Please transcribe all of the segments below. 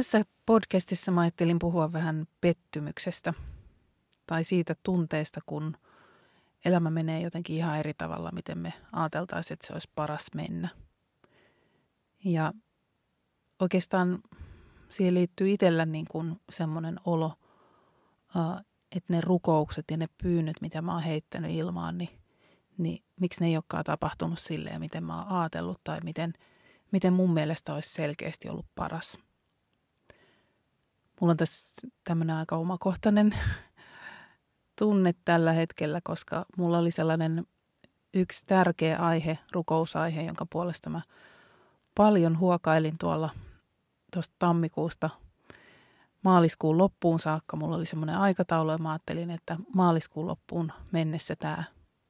Tässä podcastissa mä ajattelin puhua vähän pettymyksestä tai siitä tunteesta, kun elämä menee jotenkin ihan eri tavalla, miten me ajateltaisiin, että se olisi paras mennä. Ja oikeastaan siihen liittyy itsellä niin kuin semmoinen olo, että ne rukoukset ja ne pyynnöt, mitä mä oon heittänyt ilmaan, niin, niin miksi ne ei olekaan tapahtunut silleen, miten mä oon ajatellut tai miten, miten mun mielestä olisi selkeästi ollut paras – Mulla on tässä tämmöinen aika omakohtainen tunne tällä hetkellä, koska mulla oli sellainen yksi tärkeä aihe, rukousaihe, jonka puolesta mä paljon huokailin tuolla tuosta tammikuusta maaliskuun loppuun saakka. Mulla oli semmoinen aikataulu ja mä ajattelin, että maaliskuun loppuun mennessä tämä,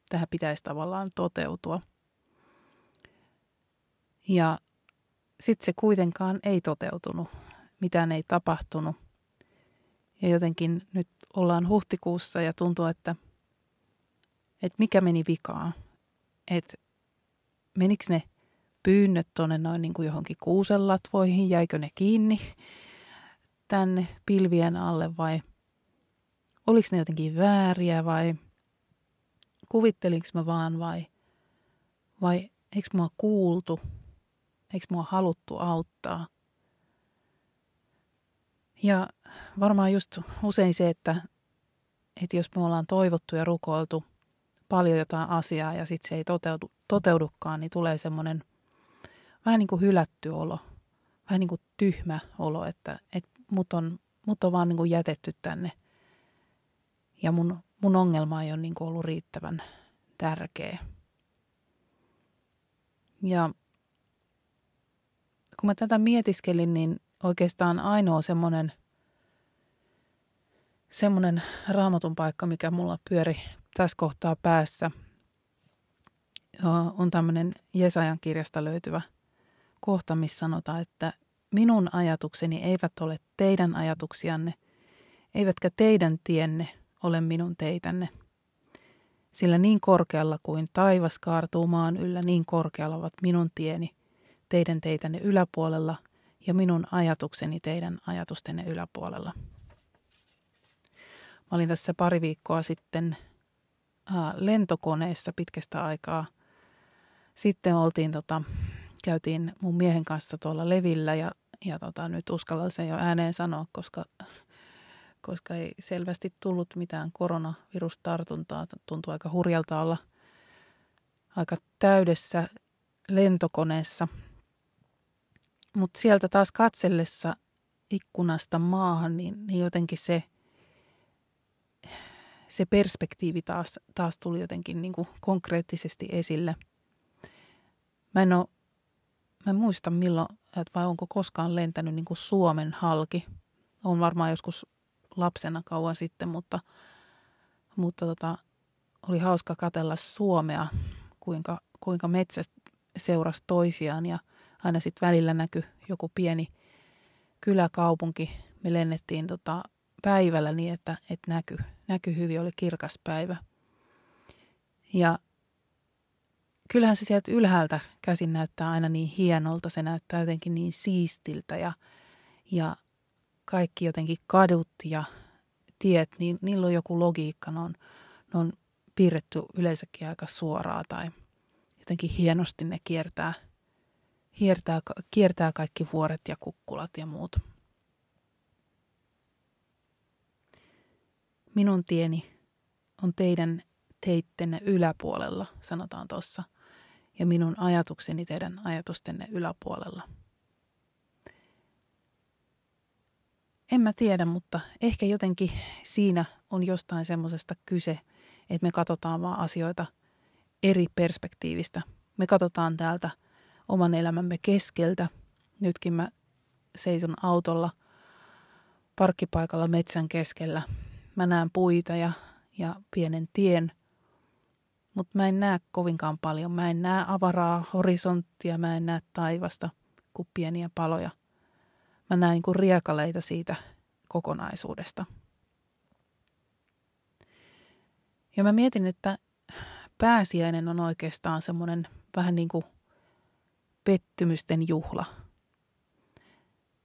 tähän pitäisi tavallaan toteutua. Ja sitten se kuitenkaan ei toteutunut mitään ei tapahtunut. Ja jotenkin nyt ollaan huhtikuussa ja tuntuu, että, että mikä meni vikaan. Että menikö ne pyynnöt tuonne noin niin kuin johonkin kuusellatvoihin, jäikö ne kiinni tänne pilvien alle vai oliko ne jotenkin vääriä vai kuvittelinko mä vaan vai, vai eikö mua kuultu, eikö mua haluttu auttaa – ja varmaan just usein se, että, että jos me ollaan toivottu ja rukoiltu paljon jotain asiaa ja sitten se ei toteudu, toteudukaan, niin tulee semmoinen vähän niin kuin hylätty olo, vähän niin kuin tyhmä olo, että, että mut, on, mut on vaan niin kuin jätetty tänne ja mun, mun ongelma ei ole niin kuin ollut riittävän tärkeä. Ja kun mä tätä mietiskelin, niin oikeastaan ainoa semmoinen semmoinen raamatun paikka, mikä mulla pyöri tässä kohtaa päässä, on tämmöinen Jesajan kirjasta löytyvä kohta, missä sanotaan, että minun ajatukseni eivät ole teidän ajatuksianne, eivätkä teidän tienne ole minun teitänne. Sillä niin korkealla kuin taivas kaartuu maan yllä, niin korkealla ovat minun tieni teidän teitänne yläpuolella – ja minun ajatukseni teidän ajatustenne yläpuolella. Mä olin tässä pari viikkoa sitten lentokoneessa pitkästä aikaa. Sitten oltiin, tota, käytiin mun miehen kanssa tuolla levillä ja, ja tota, nyt uskallan sen jo ääneen sanoa, koska, koska ei selvästi tullut mitään koronavirustartuntaa. Tuntuu aika hurjalta olla aika täydessä lentokoneessa – mutta sieltä taas katsellessa ikkunasta maahan, niin, niin jotenkin se, se perspektiivi taas, taas tuli jotenkin niin kuin konkreettisesti esille. Mä en, ole, mä en muista milloin, että vai onko koskaan lentänyt niin kuin Suomen halki. On varmaan joskus lapsena kauan sitten, mutta, mutta tota, oli hauska katella Suomea, kuinka, kuinka metsät seurasi toisiaan ja – aina sitten välillä näkyi joku pieni kyläkaupunki. Me lennettiin tota päivällä niin, että, että näky, näky hyvin, oli kirkas päivä. Ja kyllähän se sieltä ylhäältä käsin näyttää aina niin hienolta, se näyttää jotenkin niin siistiltä ja, ja kaikki jotenkin kadut ja tiet, niin niillä on joku logiikka, ne on, ne on piirretty yleensäkin aika suoraa tai jotenkin hienosti ne kiertää – hiertää, kiertää kaikki vuoret ja kukkulat ja muut. Minun tieni on teidän teittenne yläpuolella, sanotaan tuossa, ja minun ajatukseni teidän ajatustenne yläpuolella. En mä tiedä, mutta ehkä jotenkin siinä on jostain semmoisesta kyse, että me katsotaan vaan asioita eri perspektiivistä. Me katsotaan täältä oman elämämme keskeltä. Nytkin mä seison autolla parkkipaikalla metsän keskellä. Mä näen puita ja, ja pienen tien, mutta mä en näe kovinkaan paljon. Mä en näe avaraa horisonttia, mä en näe taivasta kuin pieniä paloja. Mä näen niin kuin riekaleita siitä kokonaisuudesta. Ja mä mietin, että pääsiäinen on oikeastaan semmoinen vähän niin kuin pettymysten juhla.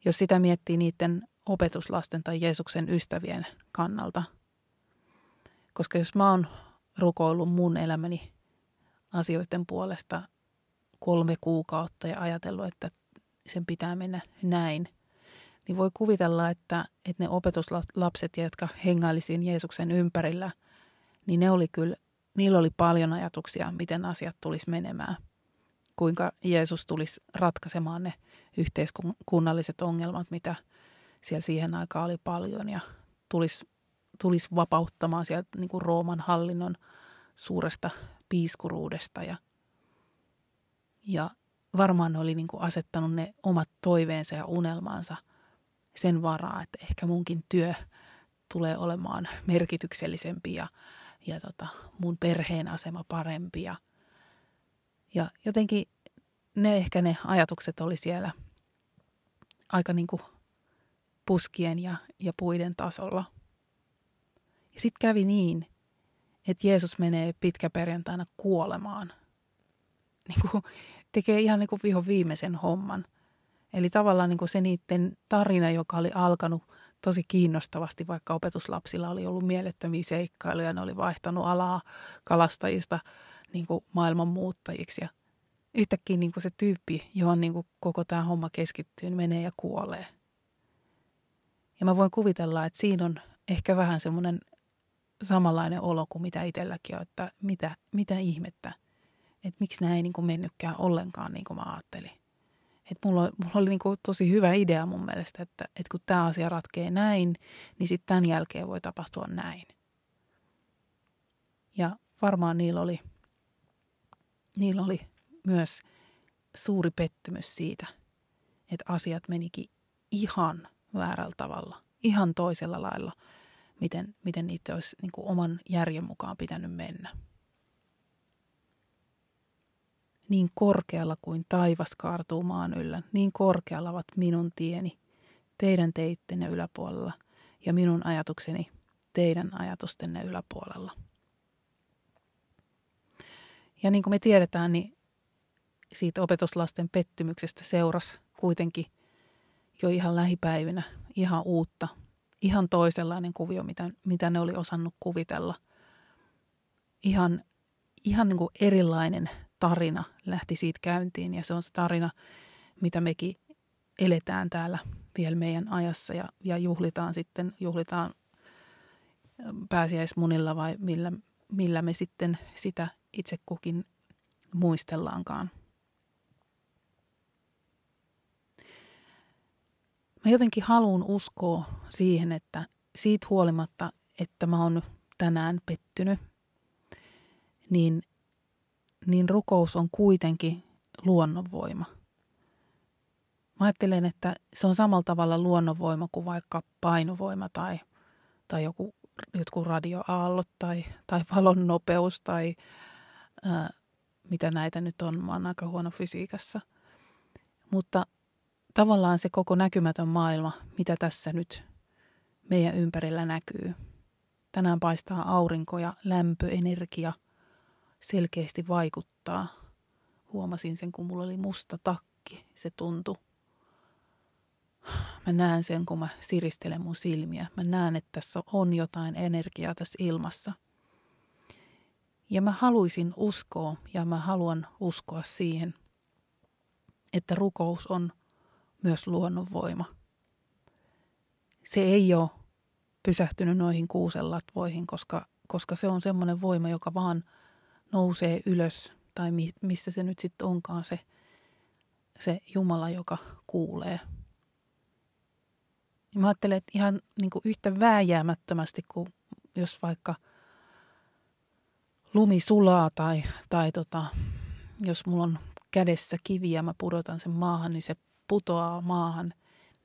Jos sitä miettii niiden opetuslasten tai Jeesuksen ystävien kannalta. Koska jos mä oon rukoillut mun elämäni asioiden puolesta kolme kuukautta ja ajatellut, että sen pitää mennä näin, niin voi kuvitella, että, että ne opetuslapset, jotka hengailisin Jeesuksen ympärillä, niin ne oli kyllä, niillä oli paljon ajatuksia, miten asiat tulisi menemään. Kuinka Jeesus tulisi ratkaisemaan ne yhteiskunnalliset ongelmat, mitä siellä siihen aikaan oli paljon ja tulisi, tulisi vapauttamaan sieltä niin kuin Rooman hallinnon suuresta piiskuruudesta ja, ja varmaan ne oli niin kuin asettanut ne omat toiveensa ja unelmansa sen varaa, että ehkä munkin työ tulee olemaan merkityksellisempi ja, ja tota, mun perheen asema parempi. Ja, ja jotenkin ne ehkä ne ajatukset oli siellä aika niin kuin puskien ja, ja puiden tasolla. Ja sitten kävi niin, että Jeesus menee pitkäperjantaina kuolemaan. Niin kuin, tekee ihan niin kuin viho viimeisen homman. Eli tavallaan niin kuin se niiden tarina, joka oli alkanut tosi kiinnostavasti, vaikka opetuslapsilla oli ollut mielettömiä seikkailuja, ne oli vaihtanut alaa kalastajista niin kuin maailmanmuuttajiksi ja yhtäkkiä niin kuin se tyyppi, johon niin kuin koko tämä homma keskittyy, niin menee ja kuolee. Ja mä voin kuvitella, että siinä on ehkä vähän semmoinen samanlainen olo kuin mitä itselläkin on, että mitä, mitä ihmettä, että miksi nämä ei niin kuin mennytkään ollenkaan niin kuin mä ajattelin. Että mulla, mulla oli niin kuin tosi hyvä idea mun mielestä, että, että kun tämä asia ratkee näin, niin sitten tämän jälkeen voi tapahtua näin. Ja varmaan niillä oli, niillä oli myös suuri pettymys siitä, että asiat menikin ihan väärällä tavalla, ihan toisella lailla, miten, miten niitä olisi niin kuin oman järjen mukaan pitänyt mennä. Niin korkealla kuin taivas kaartuu maan yllä, niin korkealla ovat minun tieni, teidän teittenne yläpuolella ja minun ajatukseni teidän ajatustenne yläpuolella. Ja niin kuin me tiedetään, niin siitä opetuslasten pettymyksestä seurasi kuitenkin jo ihan lähipäivinä ihan uutta, ihan toisenlainen kuvio, mitä, mitä ne oli osannut kuvitella. Ihan, ihan niin kuin erilainen tarina lähti siitä käyntiin ja se on se tarina, mitä mekin eletään täällä vielä meidän ajassa ja, ja juhlitaan sitten, juhlitaan pääsiäismunilla vai millä, millä me sitten sitä itse kukin muistellaankaan. Mä jotenkin haluan uskoa siihen, että siitä huolimatta, että mä oon tänään pettynyt, niin, niin rukous on kuitenkin luonnonvoima. Mä ajattelen, että se on samalla tavalla luonnonvoima kuin vaikka painovoima tai, tai joku, jotkut radioaallot tai, tai valon nopeus tai ää, mitä näitä nyt on. Mä oon aika huono fysiikassa. Mutta tavallaan se koko näkymätön maailma, mitä tässä nyt meidän ympärillä näkyy. Tänään paistaa aurinko ja lämpöenergia selkeästi vaikuttaa. Huomasin sen, kun mulla oli musta takki. Se tuntui. Mä näen sen, kun mä siristelen mun silmiä. Mä näen, että tässä on jotain energiaa tässä ilmassa. Ja mä haluaisin uskoa ja mä haluan uskoa siihen, että rukous on – myös luonnonvoima. Se ei ole pysähtynyt noihin kuusenlatvoihin, koska, koska se on semmoinen voima, joka vaan nousee ylös, tai mi, missä se nyt sitten onkaan se, se Jumala, joka kuulee. Ja mä ajattelen, että ihan niin kuin yhtä vääjäämättömästi kuin jos vaikka lumi sulaa tai, tai tota, jos mulla on kädessä kivi ja mä pudotan sen maahan, niin se putoaa maahan.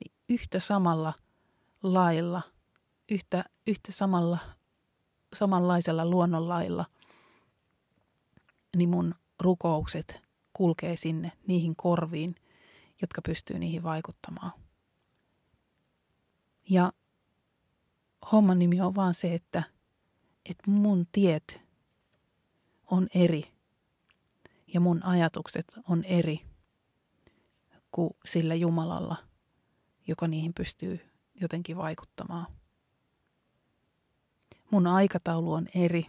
Niin yhtä samalla lailla, yhtä, yhtä samalla, samanlaisella luonnonlailla, niin mun rukoukset kulkee sinne niihin korviin, jotka pystyy niihin vaikuttamaan. Ja homman nimi on vaan se, että, että mun tiet on eri ja mun ajatukset on eri kuin sillä Jumalalla, joka niihin pystyy jotenkin vaikuttamaan. Mun aikataulu on eri.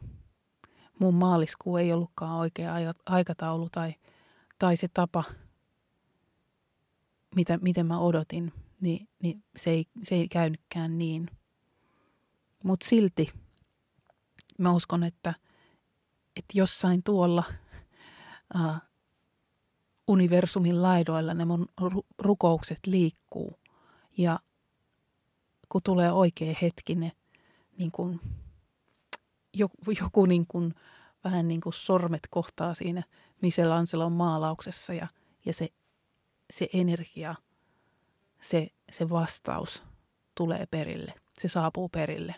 Mun maaliskuu ei ollutkaan oikea aikataulu tai, tai se tapa, mitä, miten mä odotin, niin, niin se, ei, se ei käynytkään niin. Mutta silti mä uskon, että, että jossain tuolla uh, universumin laidoilla ne mun rukoukset liikkuu. Ja kun tulee oikea hetki, ne niin kuin, joku, joku niin kuin, vähän niin kuin sormet kohtaa siinä Michelangelon maalauksessa ja, ja se, se energia, se, se vastaus tulee perille. Se saapuu perille.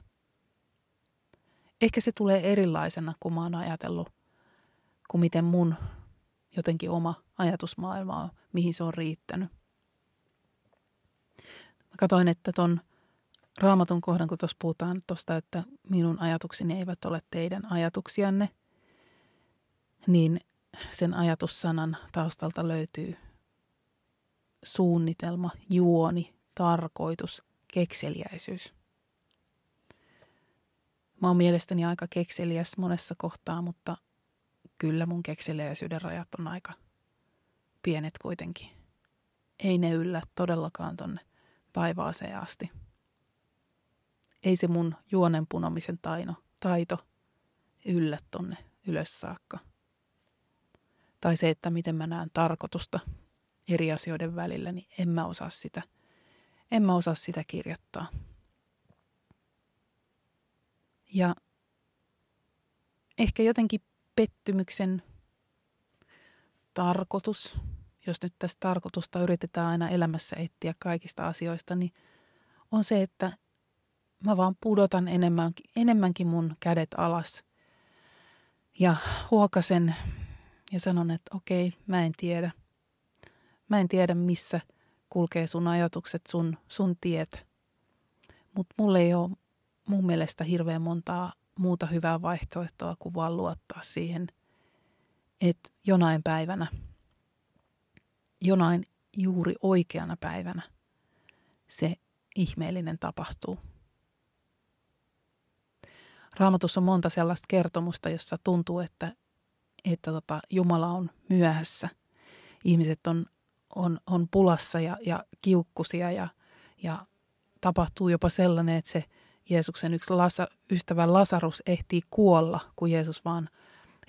Ehkä se tulee erilaisena kuin mä oon ajatellut, kuin miten mun jotenkin oma ajatusmaailma on, mihin se on riittänyt. Mä katsoin, että ton raamatun kohdan, kun tuossa puhutaan tuosta, että minun ajatukseni eivät ole teidän ajatuksianne, niin sen ajatussanan taustalta löytyy suunnitelma, juoni, tarkoitus, kekseliäisyys. Mä oon mielestäni aika kekseliäs monessa kohtaa, mutta kyllä mun kekseliäisyyden rajat on aika pienet kuitenkin. Ei ne yllä todellakaan tonne taivaaseen asti. Ei se mun juonen punomisen taino, taito yllä tonne ylös saakka. Tai se, että miten mä näen tarkoitusta eri asioiden välillä, niin en mä osaa sitä, en mä osaa sitä kirjoittaa. Ja ehkä jotenkin pettymyksen tarkoitus, jos nyt tästä tarkoitusta yritetään aina elämässä etsiä kaikista asioista, niin on se, että mä vaan pudotan enemmänkin, enemmänkin mun kädet alas ja huokasen ja sanon, että okei, mä en tiedä. Mä en tiedä, missä kulkee sun ajatukset, sun, sun tiet. Mutta mulla ei ole mun mielestä hirveän montaa muuta hyvää vaihtoehtoa kuin vaan luottaa siihen, että jonain päivänä, jonain juuri oikeana päivänä se ihmeellinen tapahtuu. Raamatussa on monta sellaista kertomusta, jossa tuntuu, että, että tota, Jumala on myöhässä. Ihmiset on, on, on pulassa ja, ja kiukkusia ja, ja tapahtuu jopa sellainen, että se – Jeesuksen yksi lasa, ystävä Lasarus ehtii kuolla, kun Jeesus vaan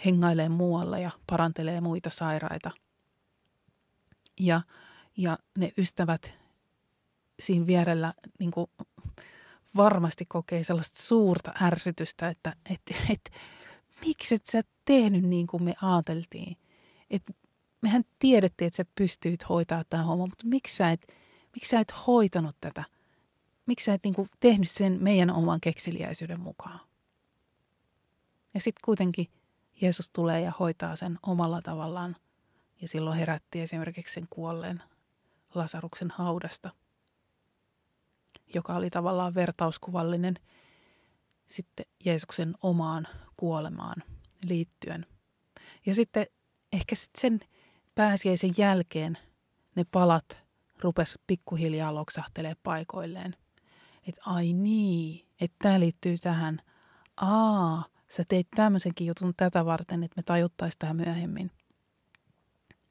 hengailee muualla ja parantelee muita sairaita. Ja, ja ne ystävät siinä vierellä niin kuin varmasti kokee sellaista suurta ärsytystä, että et, et, miksi et sä tehnyt niin kuin me ajateltiin. Et, mehän tiedettiin, että sä pystyit hoitaa tämä homma, mutta miksi sä et, miksi sä et hoitanut tätä? Miksi sä et niin kuin tehnyt sen meidän oman kekseliäisyyden mukaan? Ja sitten kuitenkin Jeesus tulee ja hoitaa sen omalla tavallaan. Ja silloin herätti esimerkiksi sen kuolleen Lasaruksen haudasta, joka oli tavallaan vertauskuvallinen sitten Jeesuksen omaan kuolemaan liittyen. Ja sitten ehkä sitten sen pääsiäisen jälkeen ne palat rupes pikkuhiljaa loksahtelee paikoilleen että ai niin, että tämä liittyy tähän. Aa, sä teit tämmöisenkin jutun tätä varten, että me tajuttaisiin tämä myöhemmin.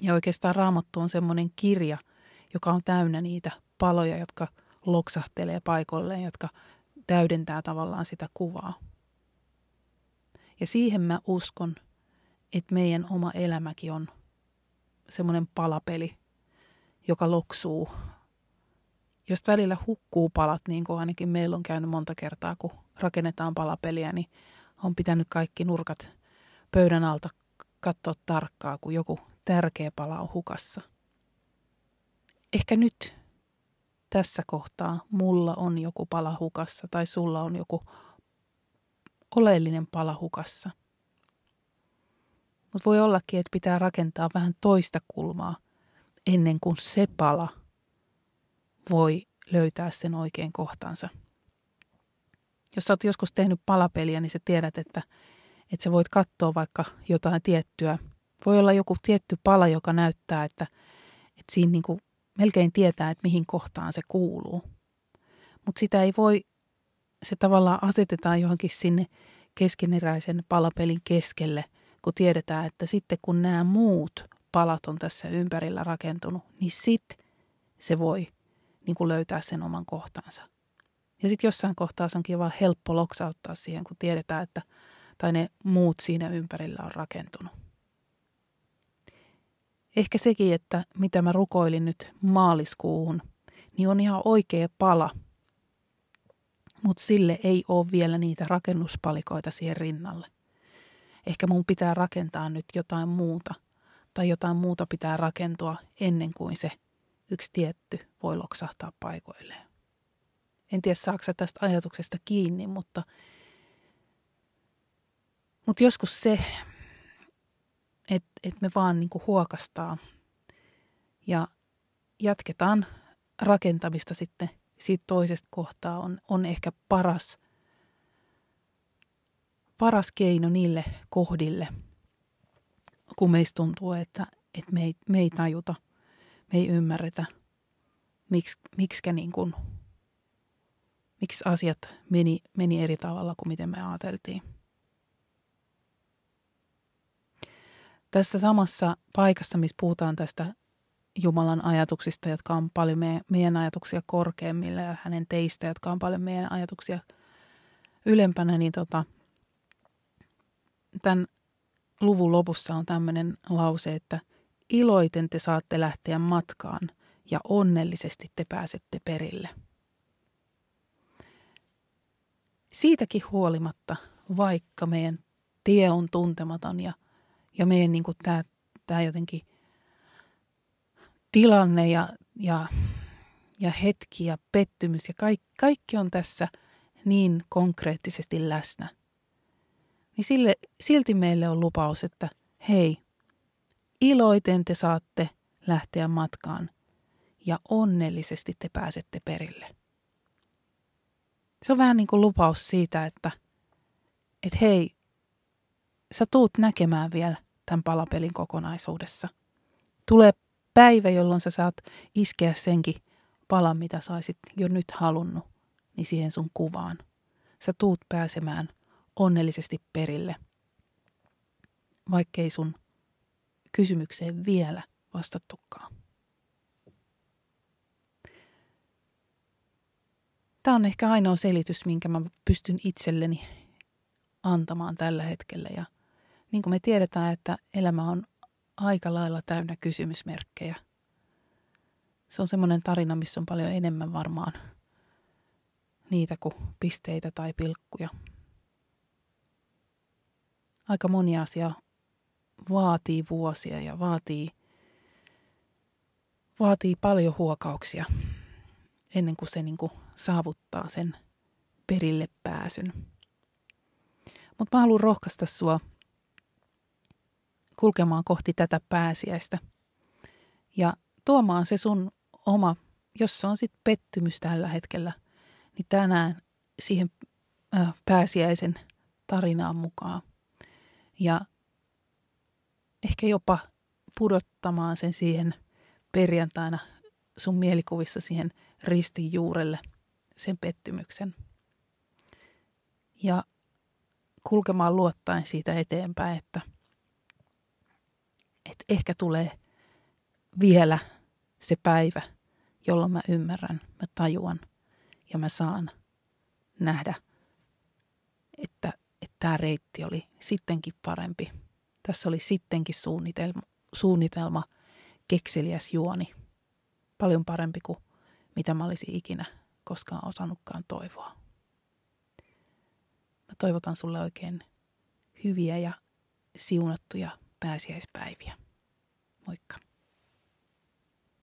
Ja oikeastaan Raamattu on semmoinen kirja, joka on täynnä niitä paloja, jotka loksahtelee paikoilleen, jotka täydentää tavallaan sitä kuvaa. Ja siihen mä uskon, että meidän oma elämäkin on semmoinen palapeli, joka loksuu jos välillä hukkuu palat, niin kuin ainakin meillä on käynyt monta kertaa, kun rakennetaan palapeliä, niin on pitänyt kaikki nurkat pöydän alta katsoa tarkkaa, kun joku tärkeä pala on hukassa. Ehkä nyt tässä kohtaa mulla on joku pala hukassa tai sulla on joku oleellinen pala hukassa. Mutta voi ollakin, että pitää rakentaa vähän toista kulmaa ennen kuin se pala voi löytää sen oikein kohtansa. Jos sä oot joskus tehnyt palapeliä, niin sä tiedät, että, että sä voit katsoa vaikka jotain tiettyä. Voi olla joku tietty pala, joka näyttää, että, että siinä niin kuin melkein tietää, että mihin kohtaan se kuuluu. Mutta sitä ei voi, se tavallaan asetetaan johonkin sinne keskeneräisen palapelin keskelle, kun tiedetään, että sitten kun nämä muut palat on tässä ympärillä rakentunut, niin sitten se voi niin kuin löytää sen oman kohtansa. Ja sitten jossain kohtaa se onkin vaan helppo loksauttaa siihen, kun tiedetään, että tai ne muut siinä ympärillä on rakentunut. Ehkä sekin, että mitä mä rukoilin nyt maaliskuuhun, niin on ihan oikea pala. Mutta sille ei ole vielä niitä rakennuspalikoita siihen rinnalle. Ehkä mun pitää rakentaa nyt jotain muuta, tai jotain muuta pitää rakentua ennen kuin se yksi tietty voi loksahtaa paikoilleen. En tiedä, saako tästä ajatuksesta kiinni, mutta, mutta joskus se, että et me vaan niinku huokastaa ja jatketaan rakentamista sitten siitä toisesta kohtaa on, on ehkä paras, paras keino niille kohdille, kun meistä tuntuu, että, että me, ei, me ei tajuta, me ei ymmärretä, miksi, miksikä niin kuin, miksi asiat meni, meni eri tavalla kuin miten me ajateltiin. Tässä samassa paikassa, missä puhutaan tästä Jumalan ajatuksista, jotka on paljon meidän, meidän ajatuksia korkeammilla ja hänen teistä, jotka on paljon meidän ajatuksia ylempänä, niin tota, tämän luvun lopussa on tämmöinen lause, että iloiten te saatte lähteä matkaan ja onnellisesti te pääsette perille. Siitäkin huolimatta, vaikka meidän tie on tuntematon ja ja meidän niin tämä, tämä jotenkin tilanne ja, ja, ja hetki ja pettymys ja kaikki, kaikki on tässä niin konkreettisesti läsnä. Niin sille, silti meille on lupaus, että hei, iloiten te saatte lähteä matkaan ja onnellisesti te pääsette perille. Se on vähän niin kuin lupaus siitä, että, että hei, sä tuut näkemään vielä tämän palapelin kokonaisuudessa. Tulee päivä, jolloin sä saat iskeä senkin palan, mitä saisit jo nyt halunnut, niin siihen sun kuvaan. Sä tuut pääsemään onnellisesti perille, vaikkei sun kysymykseen vielä vastattukaan. Tämä on ehkä ainoa selitys, minkä mä pystyn itselleni antamaan tällä hetkellä. Ja niin kuin me tiedetään, että elämä on aika lailla täynnä kysymysmerkkejä. Se on semmoinen tarina, missä on paljon enemmän varmaan niitä kuin pisteitä tai pilkkuja. Aika moni asia vaatii vuosia ja vaatii, vaatii paljon huokauksia ennen kuin se niin kuin saavuttaa sen perille pääsyn. Mutta mä haluan rohkaista sua – kulkemaan kohti tätä pääsiäistä. Ja tuomaan se sun oma, jos se on sitten pettymys tällä hetkellä, niin tänään siihen äh, pääsiäisen tarinaan mukaan. Ja ehkä jopa pudottamaan sen siihen perjantaina sun mielikuvissa siihen ristin juurelle sen pettymyksen. Ja kulkemaan luottaen siitä eteenpäin, että – että ehkä tulee vielä se päivä, jolloin mä ymmärrän, mä tajuan ja mä saan nähdä, että, että tämä reitti oli sittenkin parempi. Tässä oli sittenkin suunnitelma, suunnitelma kekseliäs juoni. Paljon parempi kuin mitä mä olisin ikinä koskaan osannutkaan toivoa. Mä toivotan sulle oikein hyviä ja siunattuja pääsiäispäiviä. Moikka!